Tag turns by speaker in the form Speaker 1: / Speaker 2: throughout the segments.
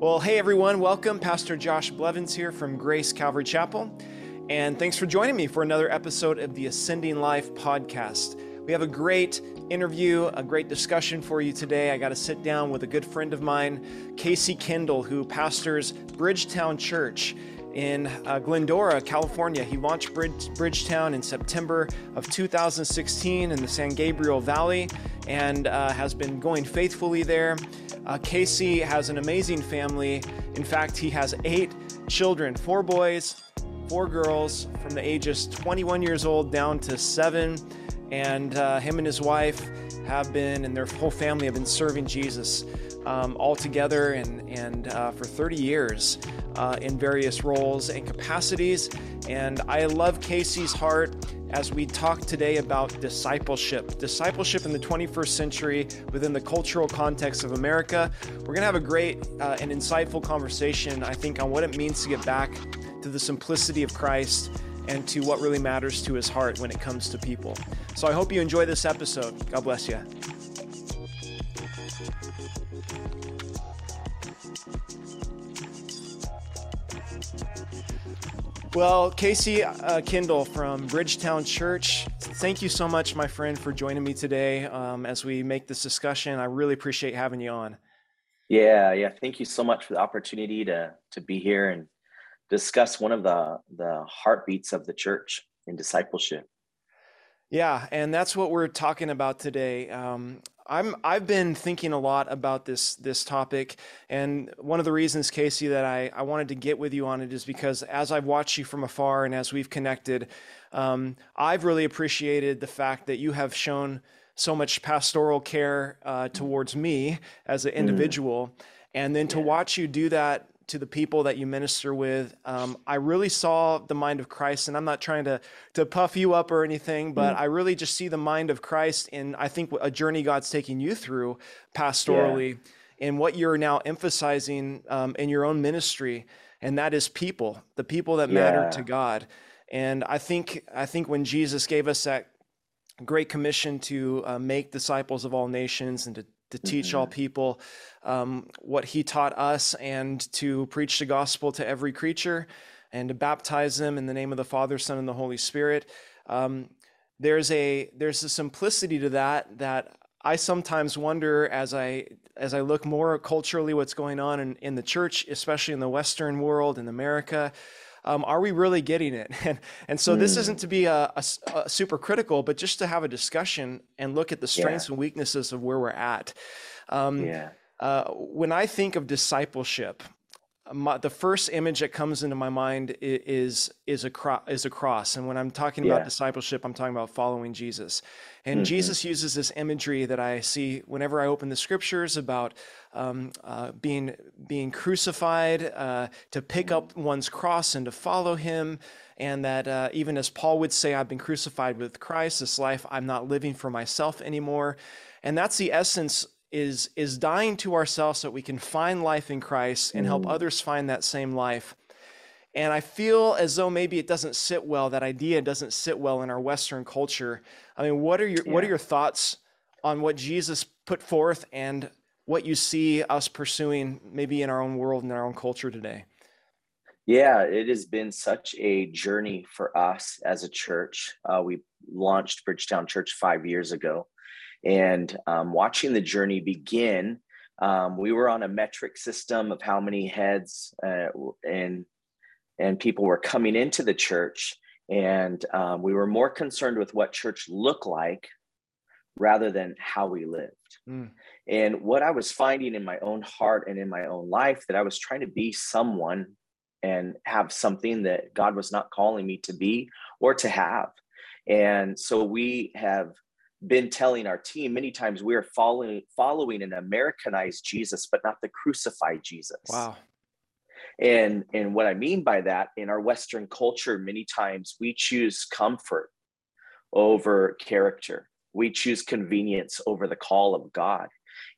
Speaker 1: Well, hey everyone, welcome. Pastor Josh Blevins here from Grace Calvary Chapel. And thanks for joining me for another episode of the Ascending Life podcast. We have a great interview, a great discussion for you today. I got to sit down with a good friend of mine, Casey Kendall, who pastors Bridgetown Church in uh, Glendora, California. He launched Bridge, Bridgetown in September of 2016 in the San Gabriel Valley and uh, has been going faithfully there. Uh, Casey has an amazing family. In fact, he has eight children four boys, four girls from the ages 21 years old down to seven. And uh, him and his wife have been, and their whole family have been serving Jesus um, all together and, and uh, for 30 years uh, in various roles and capacities. And I love Casey's heart as we talk today about discipleship. Discipleship in the 21st century within the cultural context of America. We're going to have a great uh, and insightful conversation, I think, on what it means to get back to the simplicity of Christ and to what really matters to his heart when it comes to people. So I hope you enjoy this episode. God bless you. Well, Casey uh, Kendall from Bridgetown Church, thank you so much, my friend, for joining me today um, as we make this discussion. I really appreciate having you on.
Speaker 2: Yeah, yeah. Thank you so much for the opportunity to to be here and discuss one of the the heartbeats of the church in discipleship.
Speaker 1: Yeah, and that's what we're talking about today. Um, I'm I've been thinking a lot about this this topic, and one of the reasons, Casey, that I, I wanted to get with you on it is because as I've watched you from afar and as we've connected, um, I've really appreciated the fact that you have shown so much pastoral care uh, towards me as an mm. individual, mm. and then to watch you do that to the people that you minister with. Um, I really saw the mind of Christ, and I'm not trying to to puff you up or anything, but mm. I really just see the mind of Christ in I think a journey God's taking you through pastorally, yeah. and what you're now emphasizing um, in your own ministry, and that is people, the people that yeah. matter to God. And I think I think when Jesus gave us that great commission to uh, make disciples of all nations and to to teach mm-hmm. all people um, what he taught us and to preach the gospel to every creature and to baptize them in the name of the Father, Son, and the Holy Spirit. Um, there's a there's a simplicity to that that I sometimes wonder as I as I look more culturally what's going on in, in the church, especially in the Western world in America. Um, are we really getting it? And, and so mm. this isn't to be a, a, a, super critical, but just to have a discussion and look at the strengths yeah. and weaknesses of where we're at. Um, yeah. Uh, when I think of discipleship, my, the first image that comes into my mind is is a cro- is a cross, and when I'm talking yeah. about discipleship, I'm talking about following Jesus. And mm-hmm. Jesus uses this imagery that I see whenever I open the scriptures about um, uh, being being crucified, uh, to pick up one's cross and to follow Him, and that uh, even as Paul would say, "I've been crucified with Christ. This life I'm not living for myself anymore." And that's the essence is is dying to ourselves so that we can find life in Christ and help mm. others find that same life. And I feel as though maybe it doesn't sit well. That idea doesn't sit well in our Western culture. I mean, what are your yeah. what are your thoughts on what Jesus put forth and what you see us pursuing, maybe in our own world and our own culture today?
Speaker 2: Yeah, it has been such a journey for us as a church. Uh, we launched Bridgetown Church five years ago, and um, watching the journey begin, um, we were on a metric system of how many heads uh, and and people were coming into the church, and um, we were more concerned with what church looked like rather than how we lived. Mm. And what I was finding in my own heart and in my own life that I was trying to be someone and have something that God was not calling me to be or to have. And so we have been telling our team many times we are following following an Americanized Jesus, but not the crucified Jesus.
Speaker 1: Wow.
Speaker 2: And and what I mean by that, in our Western culture, many times we choose comfort over character. We choose convenience over the call of God.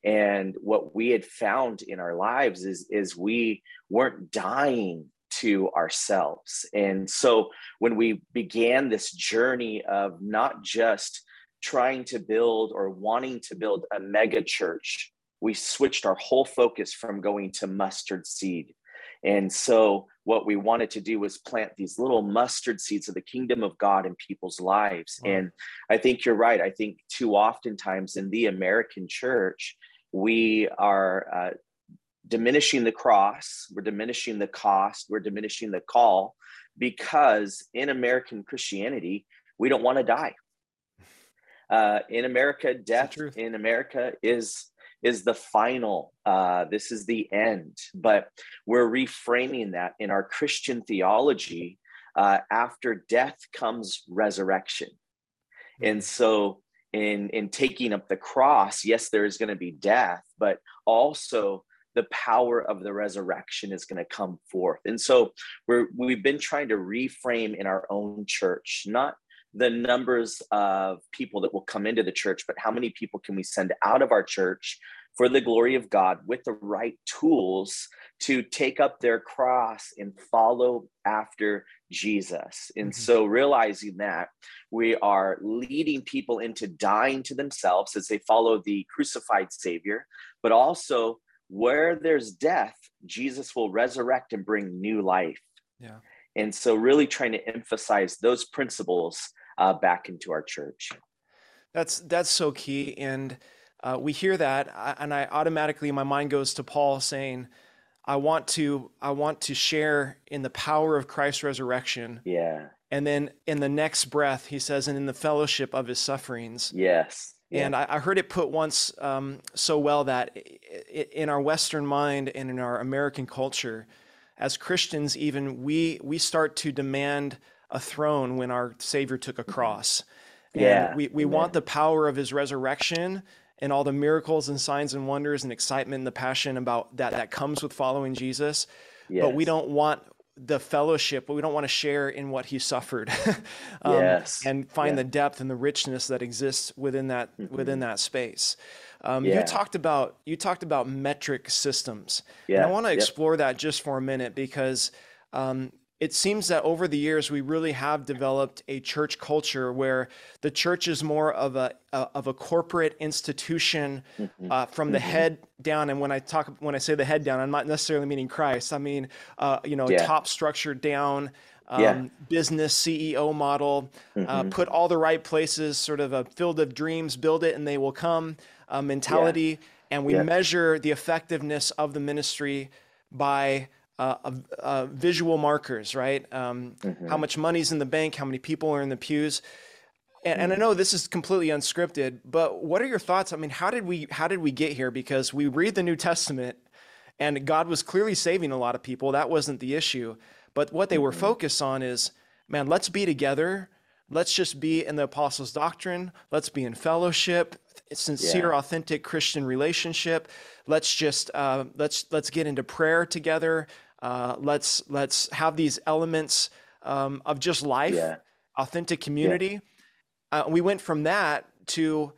Speaker 2: And what we had found in our lives is, is we weren't dying to ourselves. And so when we began this journey of not just trying to build or wanting to build a mega church we switched our whole focus from going to mustard seed. And so, what we wanted to do was plant these little mustard seeds of the kingdom of God in people's lives. Wow. And I think you're right. I think too oftentimes in the American church, we are uh, diminishing the cross, we're diminishing the cost, we're diminishing the call because in American Christianity, we don't want to die. Uh, in America, death in America is is the final. Uh, this is the end. But we're reframing that in our Christian theology. Uh, after death comes resurrection, and mm-hmm. so in in taking up the cross, yes, there is going to be death, but also the power of the resurrection is going to come forth. And so we're we've been trying to reframe in our own church, not the numbers of people that will come into the church, but how many people can we send out of our church for the glory of God with the right tools to take up their cross and follow after Jesus. And mm-hmm. so realizing that we are leading people into dying to themselves as they follow the crucified Savior, but also where there's death, Jesus will resurrect and bring new life.
Speaker 1: Yeah.
Speaker 2: And so, really trying to emphasize those principles uh, back into our church.
Speaker 1: That's that's so key, and uh, we hear that, and I automatically my mind goes to Paul saying, "I want to I want to share in the power of Christ's resurrection."
Speaker 2: Yeah.
Speaker 1: And then in the next breath, he says, "And in the fellowship of his sufferings."
Speaker 2: Yes.
Speaker 1: And I, I, heard it put once um, so well that in our Western mind and in our American culture, as Christians, even we we start to demand a throne when our Savior took a cross. And yeah. we, we want the power of his resurrection and all the miracles and signs and wonders and excitement and the passion about that that comes with following Jesus. Yes. But we don't want the fellowship, but we don't want to share in what he suffered,
Speaker 2: um, yes.
Speaker 1: and find yeah. the depth and the richness that exists within that mm-hmm. within that space. Um, yeah. You talked about you talked about metric systems, yeah. and I want to explore yep. that just for a minute because um, it seems that over the years we really have developed a church culture where the church is more of a, a of a corporate institution mm-hmm. uh, from the mm-hmm. head down. And when I talk when I say the head down, I'm not necessarily meaning Christ. I mean uh, you know yeah. top structure down. Um, yeah. business CEO model, uh, mm-hmm. uh, put all the right places, sort of a field of dreams, build it and they will come uh, mentality. Yeah. And we measure the effectiveness of the ministry by uh, uh, visual markers, right? Um, mm-hmm. How much money's in the bank, how many people are in the pews. And, and, I know this is completely unscripted, but what are your thoughts? I mean, how did we how did we get here? Because we read the New Testament, and God was clearly saving a lot of people. That wasn't the issue. But what they were mm-hmm. focused on is, man, let's be together. Let's just be in the apostles' doctrine. Let's be in fellowship, sincere, yeah. authentic Christian relationship. Let's just uh, let's let's get into prayer together. Uh, let's let's have these elements um, of just life, yeah. authentic community. Yeah. Uh, we went from that to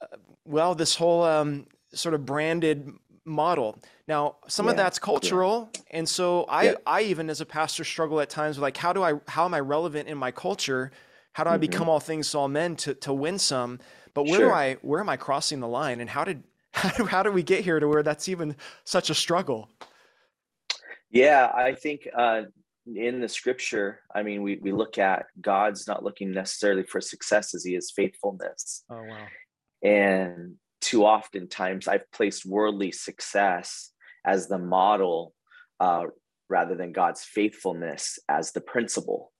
Speaker 1: uh, well, this whole um, sort of branded model. Now, some of that's cultural, and so I I even as a pastor struggle at times with like how do I how am I relevant in my culture? How do I mm-hmm. become all things to all men to to win some? But where sure. do I where am I crossing the line, and how did how do, how do we get here to where that's even such a struggle?
Speaker 2: Yeah, I think uh, in the scripture, I mean, we, we look at God's not looking necessarily for success as he is faithfulness.
Speaker 1: Oh, wow.
Speaker 2: And too often times I've placed worldly success as the model uh, rather than God's faithfulness as the principle.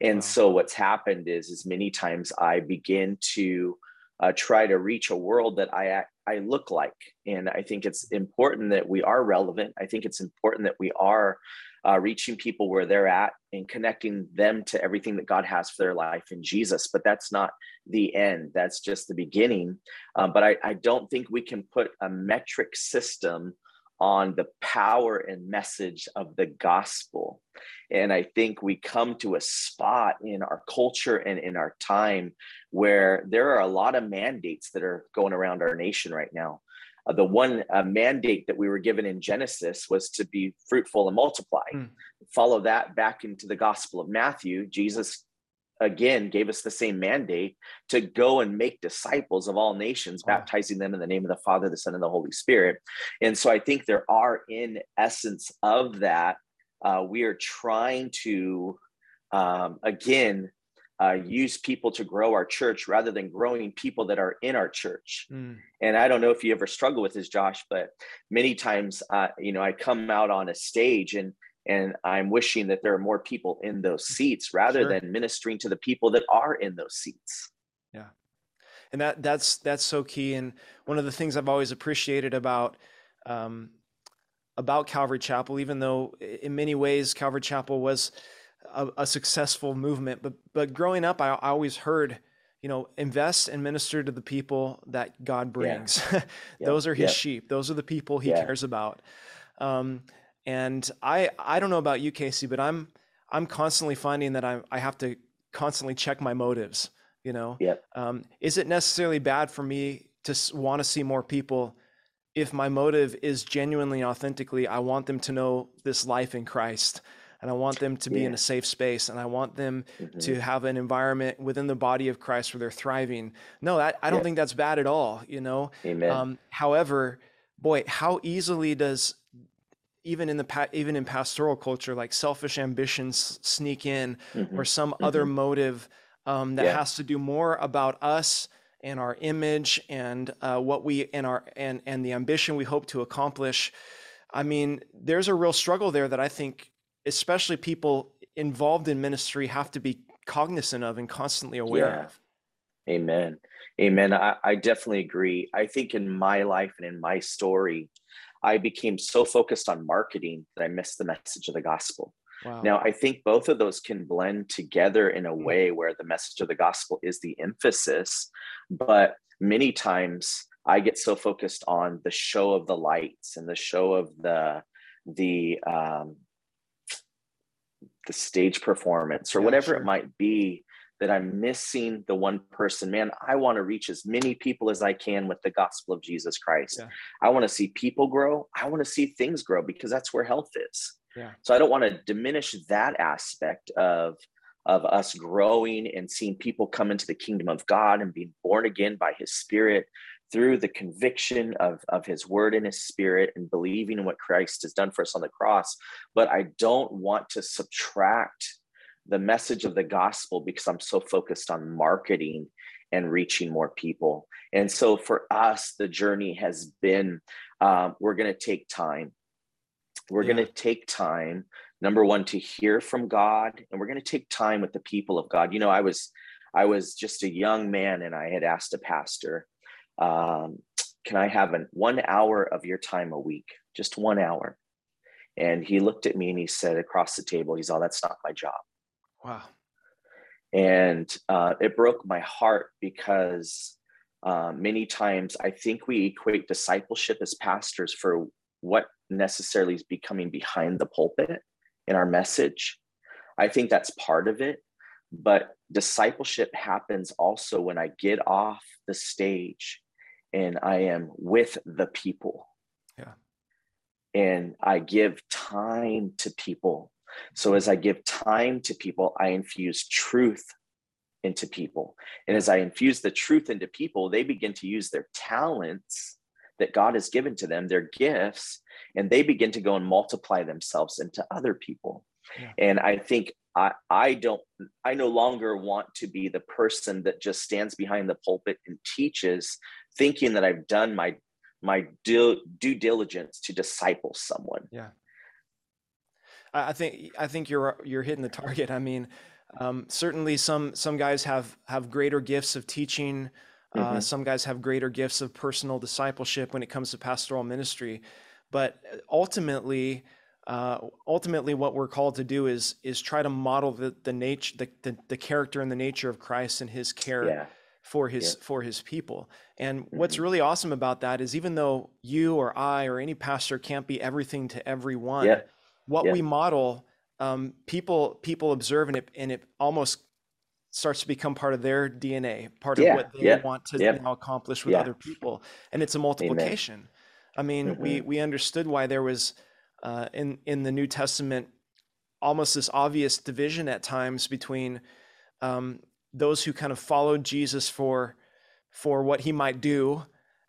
Speaker 2: And wow. so what's happened is, is many times I begin to uh, try to reach a world that I I look like. And I think it's important that we are relevant. I think it's important that we are uh, reaching people where they're at and connecting them to everything that God has for their life in Jesus. But that's not the end, that's just the beginning. Um, but I, I don't think we can put a metric system on the power and message of the gospel. And I think we come to a spot in our culture and in our time where there are a lot of mandates that are going around our nation right now. Uh, the one uh, mandate that we were given in Genesis was to be fruitful and multiply. Mm. Follow that back into the Gospel of Matthew. Jesus again gave us the same mandate to go and make disciples of all nations, baptizing them in the name of the Father, the Son, and the Holy Spirit. And so I think there are, in essence of that, uh, we are trying to, um, again, uh, use people to grow our church rather than growing people that are in our church. Mm. And I don't know if you ever struggle with this, Josh, but many times, uh, you know, I come out on a stage and and I'm wishing that there are more people in those seats rather sure. than ministering to the people that are in those seats.
Speaker 1: Yeah, and that that's that's so key. And one of the things I've always appreciated about um, about Calvary Chapel, even though in many ways Calvary Chapel was a, a successful movement. But but growing up, I, I, always heard, you know, invest and minister to the people that God brings. Yeah. Those are His sheep. Those are the people He yeah. cares about. Um, and I I don't know about you, Casey, but I'm I'm constantly finding that I I have to constantly check my motives. You know,
Speaker 2: yeah.
Speaker 1: Um, is it necessarily bad for me to want to see more people? If my motive is genuinely, authentically, I want them to know this life in Christ and I want them to be yeah. in a safe space and I want them mm-hmm. to have an environment within the body of Christ where they're thriving. No, that, I don't yeah. think that's bad at all, you know?
Speaker 2: Amen. Um,
Speaker 1: however, boy, how easily does even in the even in pastoral culture, like selfish ambitions sneak in mm-hmm. or some mm-hmm. other motive um, that yeah. has to do more about us and our image and uh, what we and our and and the ambition we hope to accomplish. I mean, there's a real struggle there that I think especially people involved in ministry have to be cognizant of and constantly aware yeah. of.
Speaker 2: Amen. Amen. I, I definitely agree. I think in my life and in my story, I became so focused on marketing that I missed the message of the gospel. Wow. Now, I think both of those can blend together in a hmm. way where the message of the gospel is the emphasis, but many times I get so focused on the show of the lights and the show of the the um, the stage performance or yeah, whatever sure. it might be that I'm missing the one person. Man, I want to reach as many people as I can with the gospel of Jesus Christ. Yeah. I want to see people grow. I want to see things grow because that's where health is. Yeah. So I don't want to diminish that aspect of of us growing and seeing people come into the kingdom of God and being born again by his spirit through the conviction of, of his word and his spirit and believing in what Christ has done for us on the cross. But I don't want to subtract the message of the gospel because I'm so focused on marketing and reaching more people. And so for us, the journey has been um, we're going to take time. We're yeah. going to take time, number one, to hear from God, and we're going to take time with the people of God. You know, I was I was just a young man and I had asked a pastor, um, can I have an one hour of your time a week? Just one hour. And he looked at me and he said across the table, he's, all, that's not my job.
Speaker 1: Wow.
Speaker 2: And uh, it broke my heart because uh, many times I think we equate discipleship as pastors for what necessarily is becoming behind the pulpit in our message. I think that's part of it. But discipleship happens also when I get off the stage and I am with the people.
Speaker 1: Yeah.
Speaker 2: And I give time to people. So as I give time to people, I infuse truth into people. And as I infuse the truth into people, they begin to use their talents that God has given to them, their gifts, and they begin to go and multiply themselves into other people. Yeah. And I think I, I don't I no longer want to be the person that just stands behind the pulpit and teaches, thinking that I've done my my due, due diligence to disciple someone.
Speaker 1: Yeah. I think I think you're you're hitting the target. I mean, um, certainly some some guys have have greater gifts of teaching. Uh, mm-hmm. Some guys have greater gifts of personal discipleship when it comes to pastoral ministry, but ultimately, uh, ultimately what we're called to do is is try to model the the nature the, the, the character and the nature of Christ and his care yeah. for his yeah. for his people. And mm-hmm. what's really awesome about that is even though you or I or any pastor can't be everything to everyone. What we model um, people people observe and it and it almost starts to become part of their DNA, part of what they want to now accomplish with other people, and it's a multiplication. Amen. I mean, mm-hmm. we we understood why there was uh, in in the New Testament almost this obvious division at times between um, those who kind of followed Jesus for for what he might do.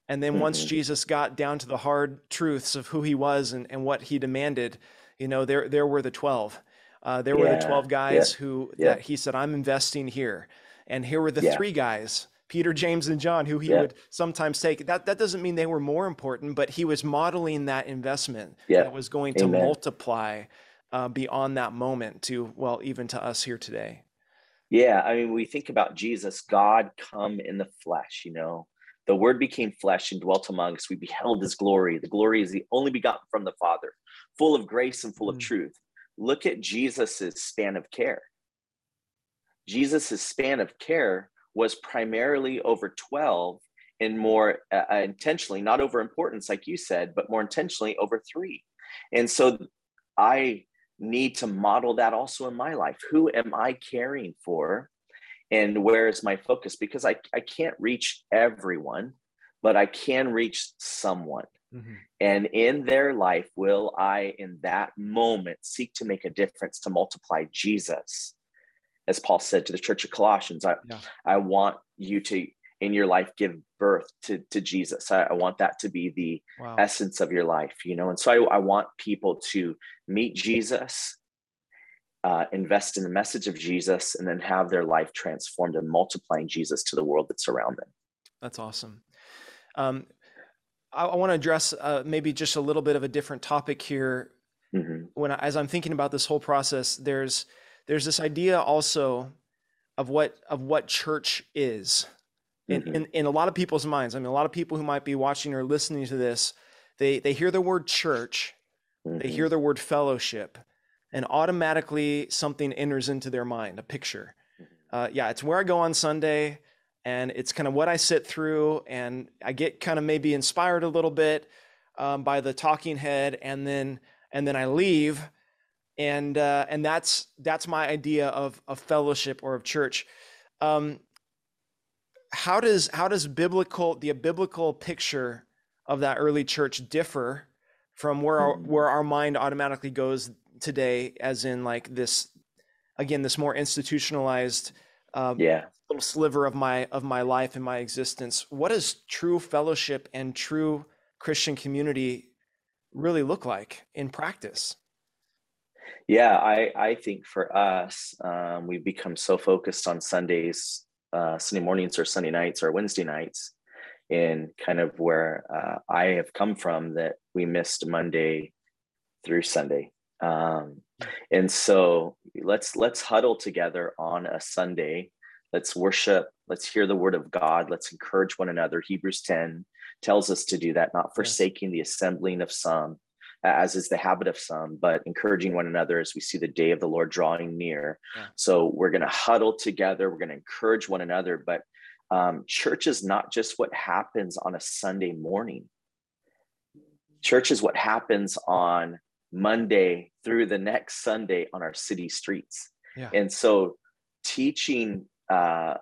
Speaker 1: And then once
Speaker 2: Mhm.
Speaker 1: Jesus got down to the hard truths of who he was and, and what he demanded, you know, there there were the twelve. Uh, there were the
Speaker 2: Yeah,
Speaker 1: twelve
Speaker 2: yeah,
Speaker 1: guys who
Speaker 2: yeah.
Speaker 1: that he said, "I'm investing here," and here were the
Speaker 2: Yeah.
Speaker 1: three guys, Peter, James, and John, who he
Speaker 2: Yeah.
Speaker 1: would sometimes take. That that doesn't mean they were more important, but he was modeling that investment
Speaker 2: Yeah.
Speaker 1: that was going to
Speaker 2: Amen.
Speaker 1: multiply uh, beyond that moment to well, even to us here today.
Speaker 2: Yeah, I mean, we think about Jesus, God come in the flesh, you know. The word became flesh and dwelt among us. We beheld his glory. The glory is the only begotten from the Father, full of grace and full of
Speaker 1: Mm.
Speaker 2: truth. Look at Jesus's span of care. Jesus's span of care was primarily over 12 and more uh, uh, intentionally, not over importance, like you said, but more intentionally over three. And so I need to model that also in my life. Who am I caring for? And where is my focus? Because I, I can't reach everyone, but I can reach someone.
Speaker 1: Mhm.
Speaker 2: And in their life, will I, in that moment, seek to make a difference to multiply Jesus? As Paul said to the church of Colossians, I,
Speaker 1: Yeah.
Speaker 2: I want you to, in your life, give birth to, to Jesus. I, I want that to be the
Speaker 1: Wow.
Speaker 2: essence of your life, you know? And so I, I want people to meet Jesus, uh, invest in the message of Jesus, and then have their life transformed and multiplying Jesus to the world that's around them.
Speaker 1: That's awesome. Um, I, I want to address uh, maybe just a little bit of a different topic here.
Speaker 2: Mhm.
Speaker 1: When I, as I'm thinking about this whole process, there's there's this idea also of what of what church is in,
Speaker 2: Mhm.
Speaker 1: in in a lot of people's minds. I mean, a lot of people who might be watching or listening to this, they they hear the word church, they
Speaker 2: Mhm.
Speaker 1: hear the word fellowship, and automatically something enters into their mind, a picture. Uh, yeah, it's where I go on Sunday, and it's kind of what I sit through, and I get kind of maybe inspired a little bit um, by the talking head, and then and then I leave, and uh, and that's that's my idea of of fellowship or of church. Um, how does how does biblical the biblical picture of that early church differ from where our,
Speaker 2: Mhm.
Speaker 1: where our mind automatically goes today, as in like this again this more institutionalized uh,
Speaker 2: Yeah.
Speaker 1: Little sliver of my of my life and my existence. What does true fellowship and true Christian community really look like in practice?
Speaker 2: Yeah, I, I think for us, um, we've become so focused on Sundays, uh, Sunday mornings or Sunday nights or Wednesday nights, in kind of where uh, I have come from that we missed Monday through Sunday. Um, and so let's let's huddle together on a Sunday. Let's worship. Let's hear the word of God. Let's encourage one another. Hebrews 10 tells us to do that, not forsaking the assembling of some, as is the habit of some, but encouraging one another as we see the day of the Lord drawing near.
Speaker 1: Yeah.
Speaker 2: So we're going to huddle together. We're going to encourage one another. But um, church is not just what happens on a Sunday morning. Church is what happens on Monday through the next Sunday on our city streets.
Speaker 1: Yeah.
Speaker 2: And so teaching uh,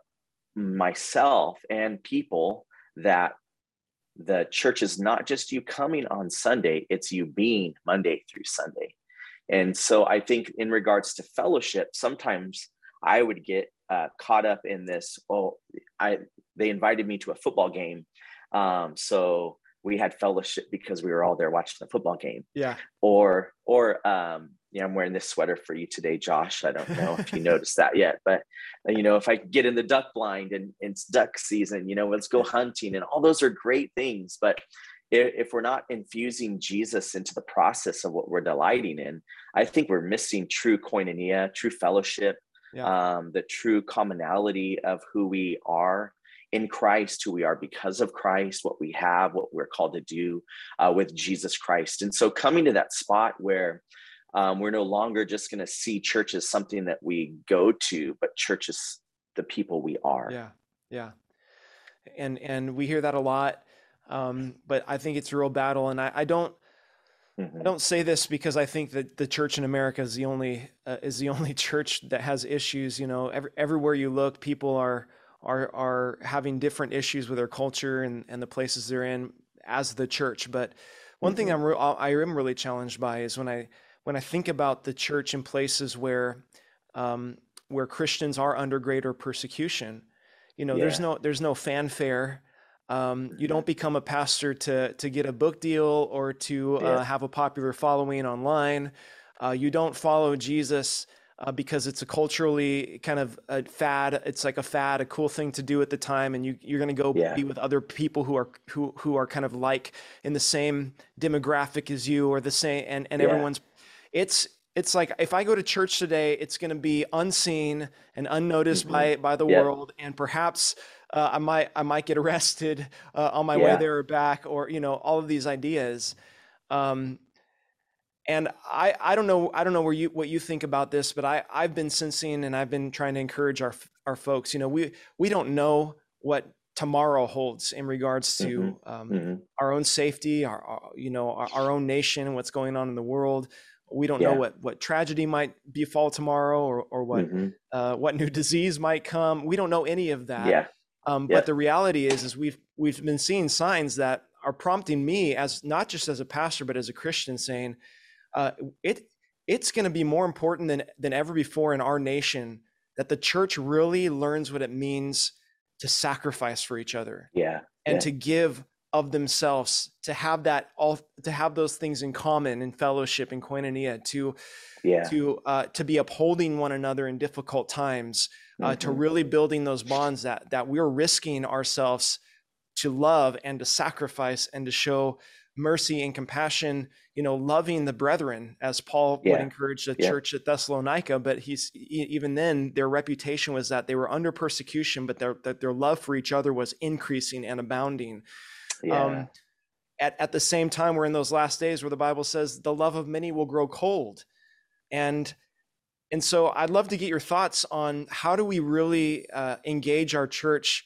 Speaker 2: myself and people that the church is not just you coming on Sunday, it's you being Monday through Sunday. And so I think in regards to fellowship, sometimes I would get uh, caught up in this. Oh, I they invited me to a football game, um, so we had fellowship because we were all there watching the football game.
Speaker 1: Yeah.
Speaker 2: Or or um, yeah, I'm wearing this sweater for you today, Josh. I don't know if you noticed that yet, but uh, you know, if I get in the duck blind and it's duck season, you know, let's go hunting, and all those are great things, but if, if we're not infusing Jesus into the process of what we're delighting in, I think we're missing true koinonia, true fellowship,
Speaker 1: Yeah.
Speaker 2: um, the true commonality of who we are in Christ, who we are because of Christ, what we have, what we're called to do uh, with Jesus Christ. And so coming to that spot where um, we're no longer just going to see church as something that we go to, but church is the people we are.
Speaker 1: Yeah, yeah, and and we hear that a lot, um, but I think it's a real battle, and I, I don't
Speaker 2: Mhm.
Speaker 1: I don't say this because I think that the church in America is the only uh, is the only church that has issues. You know, every, everywhere you look, people are are are having different issues with their culture and and the places they're in as the church. But one thing
Speaker 2: Mhm.
Speaker 1: I'm re- I am really challenged by is when I when I think about the church in places where um, where Christians are under greater persecution. You know,
Speaker 2: Yeah.
Speaker 1: there's no there's no fanfare. Um, you don't become a pastor to to get a book deal or to
Speaker 2: Yeah.
Speaker 1: uh, have a popular following online. Uh, you don't follow Jesus uh, because it's a culturally kind of a fad. It's like a fad, a cool thing to do at the time, and you you're going to go
Speaker 2: Yeah.
Speaker 1: be with other people who are who who are kind of like in the same demographic as you or the same, and and
Speaker 2: Yeah.
Speaker 1: everyone's. It's it's like if I go to church today, it's going to be unseen and unnoticed
Speaker 2: Mhm.
Speaker 1: by by the world, and perhaps uh, I might I might get arrested uh, on my way there or back, or you know all of these ideas. Um, and I I don't know I don't know where you what you think about this, but I I've been sensing and I've been trying to encourage our our folks. You know, we we don't know what tomorrow holds in regards to um,
Speaker 2: Mhm.
Speaker 1: our own safety, our, our you know our, our own nation, and what's going on in the world. We don't know what what tragedy might befall tomorrow, or or what
Speaker 2: Mhm.
Speaker 1: uh, what new disease might come. We don't know any of that.
Speaker 2: Yeah.
Speaker 1: Um,
Speaker 2: Yeah.
Speaker 1: But the reality is, is we've we've been seeing signs that are prompting me as not just as a pastor, but as a Christian, saying uh, it it's going to be more important than than ever before in our nation that the church really learns what it means to sacrifice for each other
Speaker 2: Yeah.
Speaker 1: and
Speaker 2: Yeah.
Speaker 1: to give of themselves to have that all to have those things in common in fellowship and koinonia to
Speaker 2: Yeah.
Speaker 1: to uh, to be upholding one another in difficult times uh, to
Speaker 2: Mhm.
Speaker 1: really building those bonds that that we're risking ourselves to love and to sacrifice and to show mercy and compassion you know loving the brethren as paul would encourage the
Speaker 2: Yeah.
Speaker 1: church at thessalonica but he's even then their reputation was that they were under persecution but their that their love for each other was increasing and abounding
Speaker 2: Yeah.
Speaker 1: um, at, at the same time we're in those last days where the bible says the love of many will grow cold and and so i'd love to get your thoughts on how do we really uh, engage our church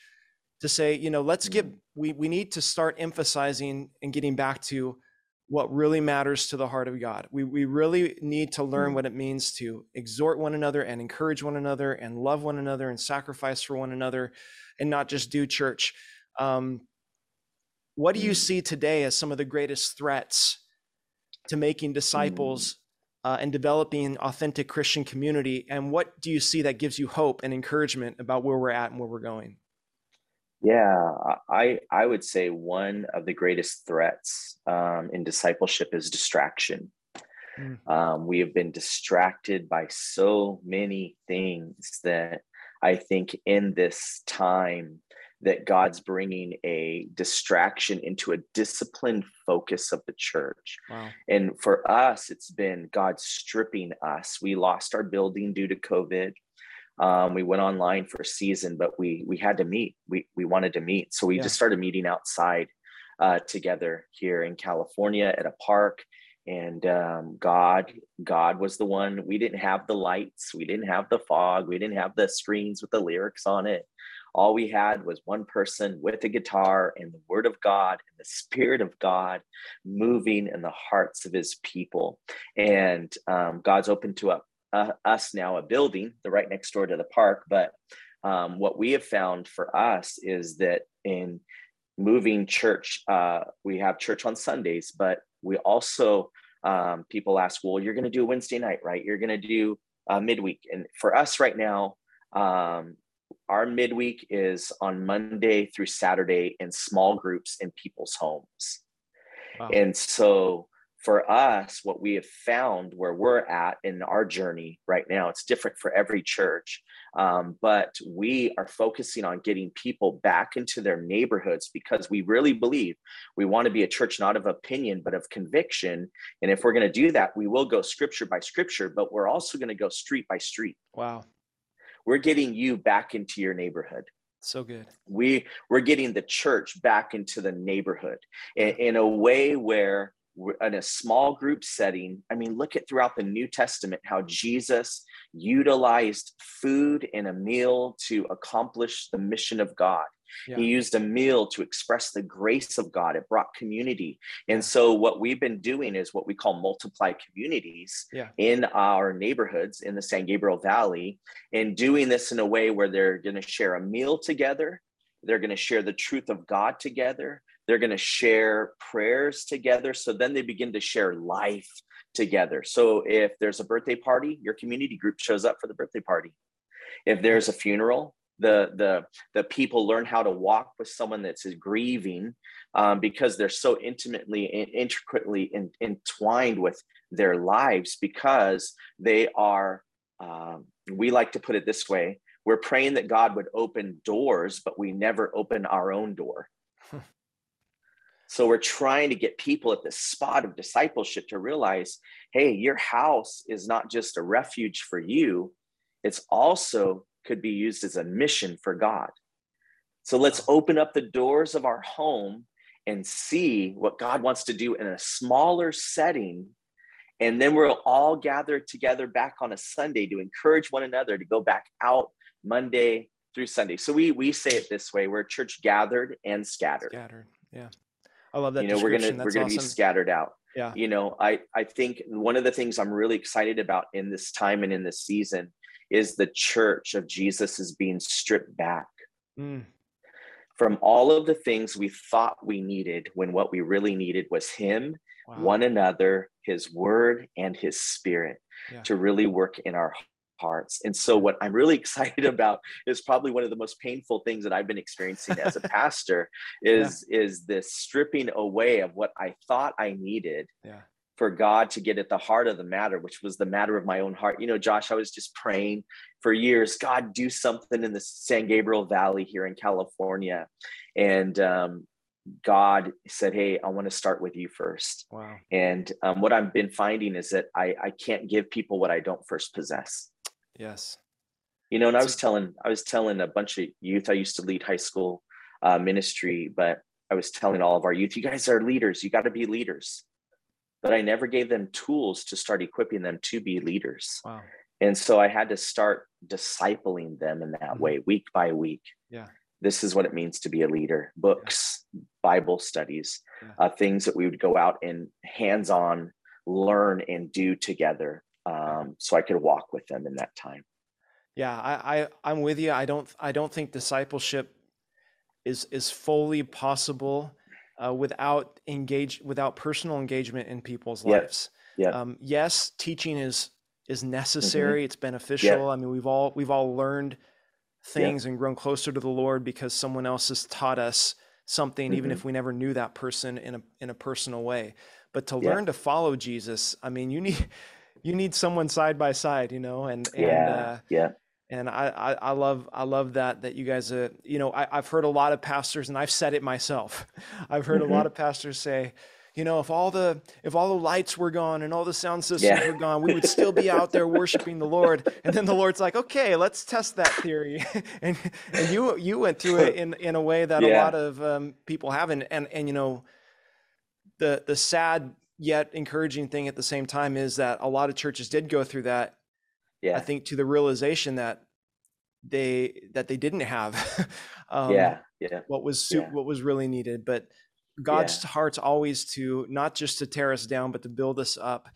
Speaker 1: to say you know let's get we, we need to start emphasizing and getting back to what really matters to the heart of god we, we really need to learn
Speaker 2: Mm.
Speaker 1: what it means to exhort one another and encourage one another and love one another and sacrifice for one another and not just do church um, what do you
Speaker 2: Mm.
Speaker 1: see today as some of the greatest threats to making disciples uh, and developing authentic Christian community? And what do you see that gives you hope and encouragement about where we're at and where we're going?
Speaker 2: Yeah, I I would say one of the greatest threats um, in discipleship is distraction.
Speaker 1: Mm.
Speaker 2: Um, we have been distracted by so many things that I think in this time that God's bringing a distraction into a disciplined focus of the church.
Speaker 1: Wow.
Speaker 2: And for us, it's been God stripping us. We lost our building due to COVID. Um, we went online for a season, but we we had to meet. We we wanted to meet, so we
Speaker 1: Yeah.
Speaker 2: just started meeting outside uh, together here in California at a park. And um, God, God was the one. We didn't have the lights, we didn't have the fog, we didn't have the screens with the lyrics on it. All we had was one person with a guitar and the Word of God and the Spirit of God moving in the hearts of His people. And um, God's opened to up uh, us now a building, the right next door to the park. But um, what we have found for us is that in moving church, uh, we have church on Sundays, but we also um, people ask, well, you're going to do Wednesday night, right? You're going to do uh, midweek, and for us right now, um, our midweek is on Monday through Saturday in small groups in people's homes.
Speaker 1: Wow.
Speaker 2: And so for us, what we have found where we're at in our journey right now, it's different for every church. Um, but we are focusing on getting people back into their neighborhoods because we really believe we want to be a church not of opinion, but of conviction. And if we're going to do that, we will go scripture by scripture, but we're also going to go street by street.
Speaker 1: Wow.
Speaker 2: We're getting you back into your neighborhood.
Speaker 1: So good.
Speaker 2: we we're getting the church back into the neighborhood in, in a way where we're in a small group setting. I mean look at throughout the new testament how jesus utilized food and a meal to accomplish the mission of god
Speaker 1: Yeah.
Speaker 2: he used a meal to express the grace of god. It brought community. And so what we've been doing is what we call multiply communities
Speaker 1: Yeah.
Speaker 2: in our neighborhoods in the san gabriel valley and doing this in a way where they're going to share a meal together. They're going to share the truth of god together. They're going to share prayers together. So then they begin to share life together. So if there's a birthday party your community group shows up for the birthday party. If there's a funeral, the the the people learn how to walk with someone that's grieving um, because they're so intimately and intricately in, entwined with their lives because they are um, we like to put it this way we're praying that god would open doors but we never open our own door. So we're trying to get people at the spot of discipleship to realize hey your house is not just a refuge for you it's also could be used as a mission for God. So let's open up the doors of our home and see what God wants to do in a smaller setting. And then we'll all gather together back on a Sunday to encourage one another to go back out Monday through Sunday. So we we say it this way: we're church gathered and scattered.
Speaker 1: Scattered, yeah. I love that.
Speaker 2: You know, we're gonna we're gonna awesome. be scattered out.
Speaker 1: Yeah.
Speaker 2: You know, I I think one of the things I'm really excited about in this time and in this season is the church of Jesus is being stripped back mm. from all of the things we thought we needed when what we really needed was Him, wow. one another, His Word, and His Spirit yeah. to really work in our hearts. And so, what I'm really excited about is probably one of the most painful things that I've been experiencing as a pastor is yeah. is this stripping away of what I thought I needed
Speaker 1: yeah
Speaker 2: for God to get at the heart of the matter, which was the matter of my own heart. You know, Josh, I was just praying for years, God, do something in the San Gabriel Valley here in California. And um, God said, Hey, I want to start with you first.
Speaker 1: Wow.
Speaker 2: And um, what I've been finding is that I, I can't give people what I don't first possess.
Speaker 1: Yes.
Speaker 2: You know, and I was telling, I was telling a bunch of youth, I used to lead high school uh, ministry, but I was telling all of our youth, you guys are leaders. You got to be leaders but I never gave them tools to start equipping them to be leaders.
Speaker 1: Wow.
Speaker 2: And so I had to start discipling them in that mm-hmm. way, week by week.
Speaker 1: Yeah.
Speaker 2: This is what it means to be a leader books, yeah. Bible studies, yeah. uh, things that we would go out and hands on learn and do together. Um, so I could walk with them in that time.
Speaker 1: Yeah, I, I I'm with you. I don't I don't think discipleship is is fully possible uh, without engage without personal engagement in people's yep. lives.
Speaker 2: Yeah.
Speaker 1: Um, yes, teaching is is necessary. Mm-hmm. It's beneficial. Yep. I mean, we've all we've all learned things yep. and grown closer to the Lord because someone else has taught us something, mm-hmm. even if we never knew that person in a in a personal way. But to learn to follow Jesus, I mean, you need you need someone side by side, you know, and and
Speaker 2: yeah, uh, yeah
Speaker 1: and I, I, I love I love that that you guys uh, you know I, have heard a lot of pastors and I've said it myself I've heard mm-hmm. a lot of pastors say you know if all the if all the lights were gone and all the sound systems yeah. were gone we would still be out there worshiping the Lord and then the Lord's like okay let's test that theory and and you you went through it in in a way that yeah. a lot of um, people haven't and and you know the the sad yet encouraging thing at the same time is that a lot of churches did go through that
Speaker 2: yeah.
Speaker 1: I think to the realization that they that they didn't have
Speaker 2: um, yeah yeah
Speaker 1: what was yeah. what was really needed but god's yeah. heart's always to not just to tear us down but to build us up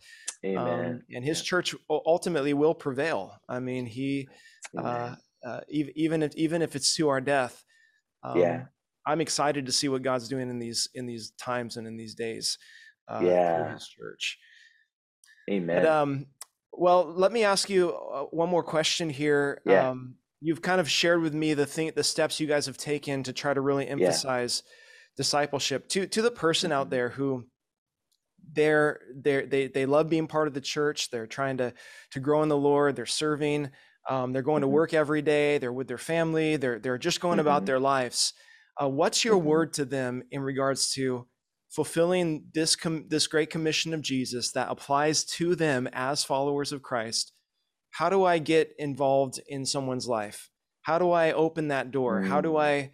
Speaker 2: Amen. Um,
Speaker 1: and his yeah. church ultimately will prevail i mean he uh, uh, even if even if it's to our death
Speaker 2: um, yeah
Speaker 1: i'm excited to see what god's doing in these in these times and in these days
Speaker 2: uh, yeah
Speaker 1: his church
Speaker 2: Amen.
Speaker 1: But, um, well, let me ask you uh, one more question here.
Speaker 2: Yeah.
Speaker 1: Um, you've kind of shared with me the thing, the steps you guys have taken to try to really emphasize yeah. discipleship to to the person out mm-hmm. there who they're they they they love being part of the church. They're trying to to grow in the Lord. They're serving. Um, they're going mm-hmm. to work every day. They're with their family. They're they're just going mm-hmm. about their lives. Uh, what's your mm-hmm. word to them in regards to fulfilling this com- this great commission of Jesus that applies to them as followers of Christ, how do I get involved in someone's life? How do I open that door? Mm. How do mm. I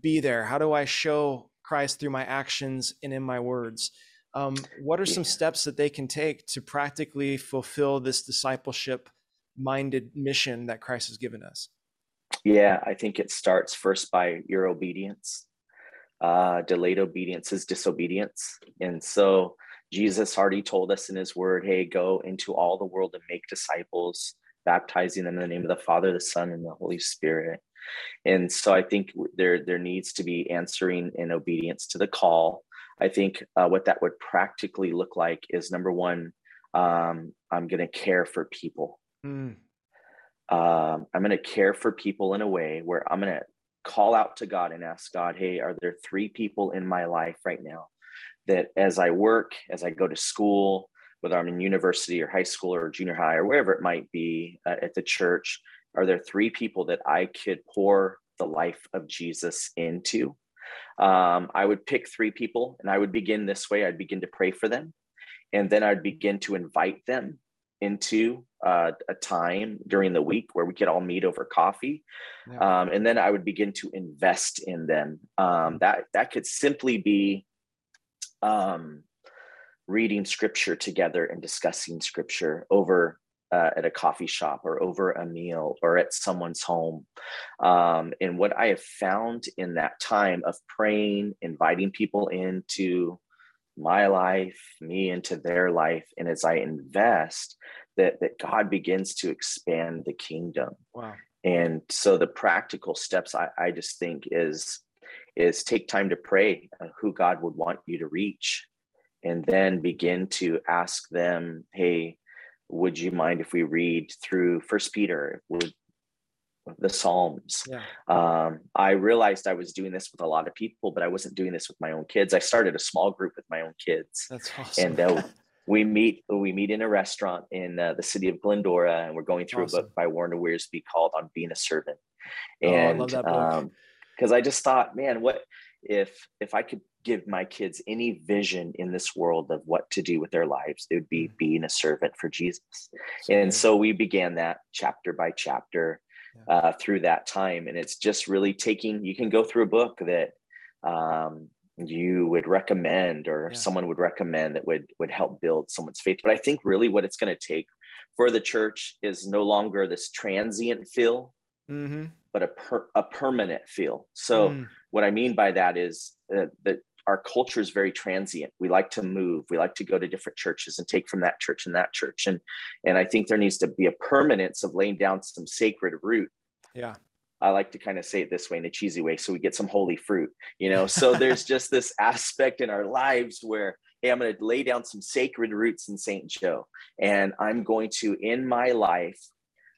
Speaker 1: be there? How do I show Christ through my actions and in my words? Um, what are some steps that they can take to practically fulfill this discipleship minded mission that Christ has given us?
Speaker 2: Yeah, I think it starts first by your obedience uh, delayed obedience is disobedience. And so Jesus already told us in his word, hey, go into all the world and make disciples, baptizing them in the name of the Father, the Son, and the Holy Spirit. And so I think there, there needs to be answering in obedience to the call. I think uh, what that would practically look like is number one, um, I'm going to care for people. Mm. um, I'm going to care for people in a way where I'm going to call out to God and ask God, hey, are there three people in my life right now that as I work, as I go to school, whether I'm in university or high school or junior high or wherever it might be uh, at the church, are there three people that I could pour the life of Jesus into? Um, I would pick three people and I would begin this way. I'd begin to pray for them. And then I'd begin to invite them into uh, a time during the week where we could all meet over coffee. Yeah. Um, and then I would begin to invest in them. Um, that, that could simply be um, reading scripture together and discussing scripture over uh, at a coffee shop or over a meal or at someone's home. Um, and what I have found in that time of praying, inviting people into my life, me into their life, and as I invest, that that God begins to expand the kingdom.
Speaker 1: Wow.
Speaker 2: And so the practical steps I, I just think is is take time to pray uh, who God would want you to reach and then begin to ask them, hey, would you mind if we read through First Peter? Would the Psalms.
Speaker 1: Yeah.
Speaker 2: Um, I realized I was doing this with a lot of people, but I wasn't doing this with my own kids. I started a small group with my own kids.
Speaker 1: That's awesome.
Speaker 2: And uh, we meet we meet in a restaurant in uh, the city of Glendora, and we're going through awesome. a book by Warren Wiersbe called "On Being a Servant." And because oh, I, um, I just thought, man, what if if I could give my kids any vision in this world of what to do with their lives, it would be mm. being a servant for Jesus. And so we began that chapter by chapter yeah. uh, through that time. And it's just really taking, you can go through a book that um, you would recommend or yeah. someone would recommend that would would help build someone's faith. But I think really what it's going to take for the church is no longer this transient feel,
Speaker 1: mm-hmm.
Speaker 2: but a per, a permanent feel. So mm. what I mean by that is uh, that our culture is very transient. We like to move. We like to go to different churches and take from that church and that church. And and I think there needs to be a permanence of laying down some sacred root.
Speaker 1: Yeah.
Speaker 2: I like to kind of say it this way in a cheesy way, so we get some holy fruit, you know. So there's just this aspect in our lives where, hey, I'm going to lay down some sacred roots in St. Joe, and I'm going to, in my life,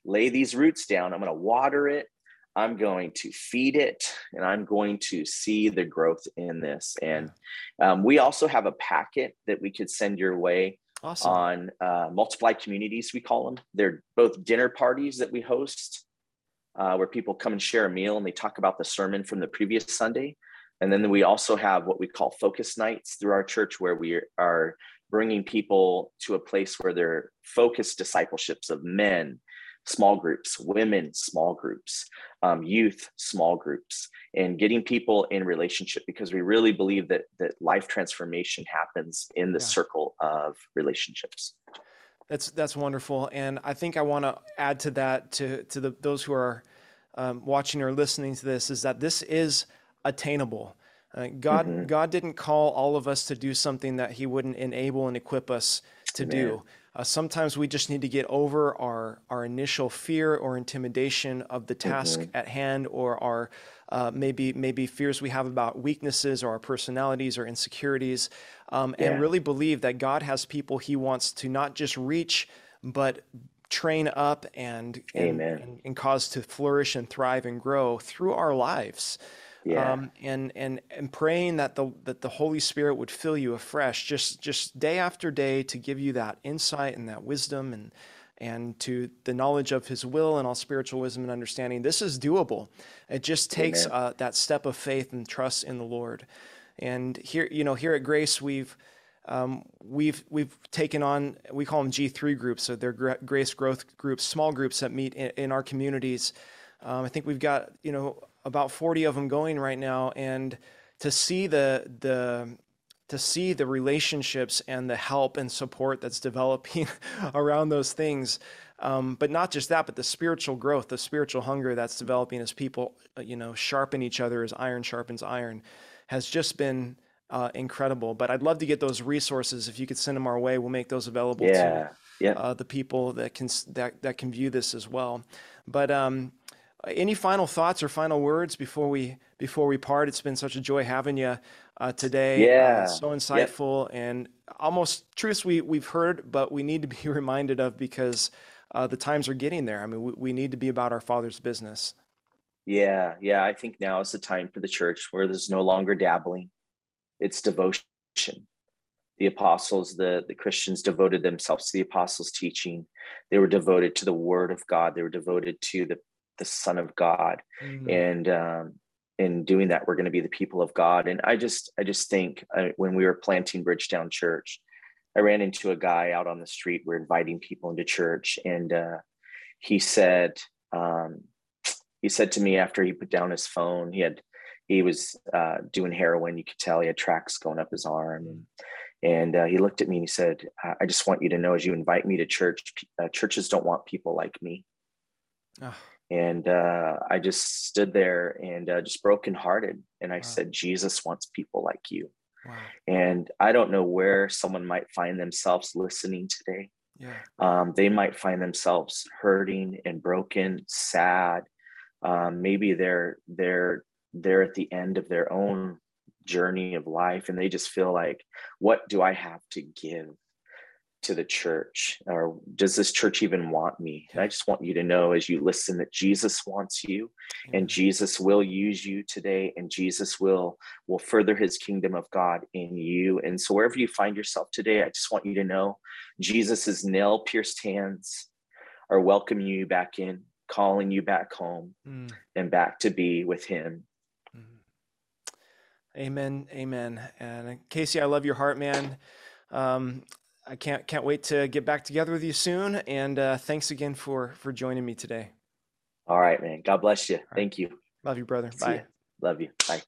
Speaker 2: lay these roots down. I'm going to water it. I'm going to feed it and I'm going to see the growth in this. And um, we also have a packet that we could send your way
Speaker 1: awesome.
Speaker 2: on uh, multiply communities, we call them. They're both dinner parties that we host uh, where people come and share a meal and they talk about the sermon from the previous Sunday. And then we also have what we call focus nights through our church where we are bringing people to a place where they're focused discipleships of men small groups, women, small groups, um, youth, small groups, and getting people in relationship because we really believe that that life transformation happens in the yeah. circle of relationships.
Speaker 1: That's that's wonderful, and I think I want to add to that to to the, those who are um, watching or listening to this is that this is attainable. Uh, God mm-hmm. God didn't call all of us to do something that He wouldn't enable and equip us to Amen. do. Uh, sometimes we just need to get over our, our initial fear or intimidation of the task mm-hmm. at hand or our uh, maybe maybe fears we have about weaknesses or our personalities or insecurities um, yeah. and really believe that God has people he wants to not just reach but train up and and, and, and, cause to flourish and thrive and grow through our lives
Speaker 2: yeah. Um,
Speaker 1: and and and praying that the that the Holy Spirit would fill you afresh, just just day after day, to give you that insight and that wisdom and and to the knowledge of His will and all spiritual wisdom and understanding. This is doable. It just takes uh, that step of faith and trust in the Lord. And here, you know, here at Grace, we've um, we've we've taken on we call them G3 groups, so they're Grace growth groups, small groups that meet in, in our communities. Um, I think we've got you know about 40 of them going right now and to see the the to see the relationships and the help and support that's developing around those things um, but not just that but the spiritual growth the spiritual hunger that's developing as people uh, you know sharpen each other as iron sharpens iron has just been uh, incredible but i'd love to get those resources if you could send them our way we'll make those available
Speaker 2: yeah.
Speaker 1: to yeah. Uh, the people that can that, that can view this as well but um, any final thoughts or final words before we before we part? It's been such a joy having you uh, today.
Speaker 2: Yeah,
Speaker 1: uh, so insightful yep. and almost truths we we've heard, but we need to be reminded of because uh, the times are getting there. I mean, we, we need to be about our Father's business.
Speaker 2: Yeah, yeah. I think now is the time for the church where there's no longer dabbling, it's devotion. The apostles, the, the Christians devoted themselves to the apostles' teaching. They were devoted to the word of God. They were devoted to the, the Son of God. Mm-hmm. And um, in doing that, we're going to be the people of God. And I just, I just think uh, when we were planting Bridgetown Church, I ran into a guy out on the street. We're inviting people into church, and uh, he said, um, he said to me after he put down his phone, he had he was uh, doing heroin. You could tell he had tracks going up his arm, and and uh, he looked at me and he said, "I just want you to know, as you invite me to church, uh, churches don't want people like me." Oh. And uh, I just stood there and uh, just brokenhearted, and I wow. said, "Jesus wants people like you." Wow. And I don't know where someone might find themselves listening today. Yeah. Um, they might find themselves hurting and broken, sad, um, maybe they're they're they're at the end of their own journey of life and they just feel like what do i have to give to the church or does this church even want me and i just want you to know as you listen that jesus wants you and jesus will use you today and jesus will will further his kingdom of god in you and so wherever you find yourself today i just want you to know jesus's nail pierced hands are welcoming you back in calling you back home mm. and back to be with him.
Speaker 1: Mm-hmm. Amen. Amen. And uh, Casey, I love your heart, man. Um, I can't can't wait to get back together with you soon. And uh, thanks again for for joining me today.
Speaker 2: All right, man. God bless you. Thank you.
Speaker 1: Love you, brother. See Bye.
Speaker 2: Love you. Bye.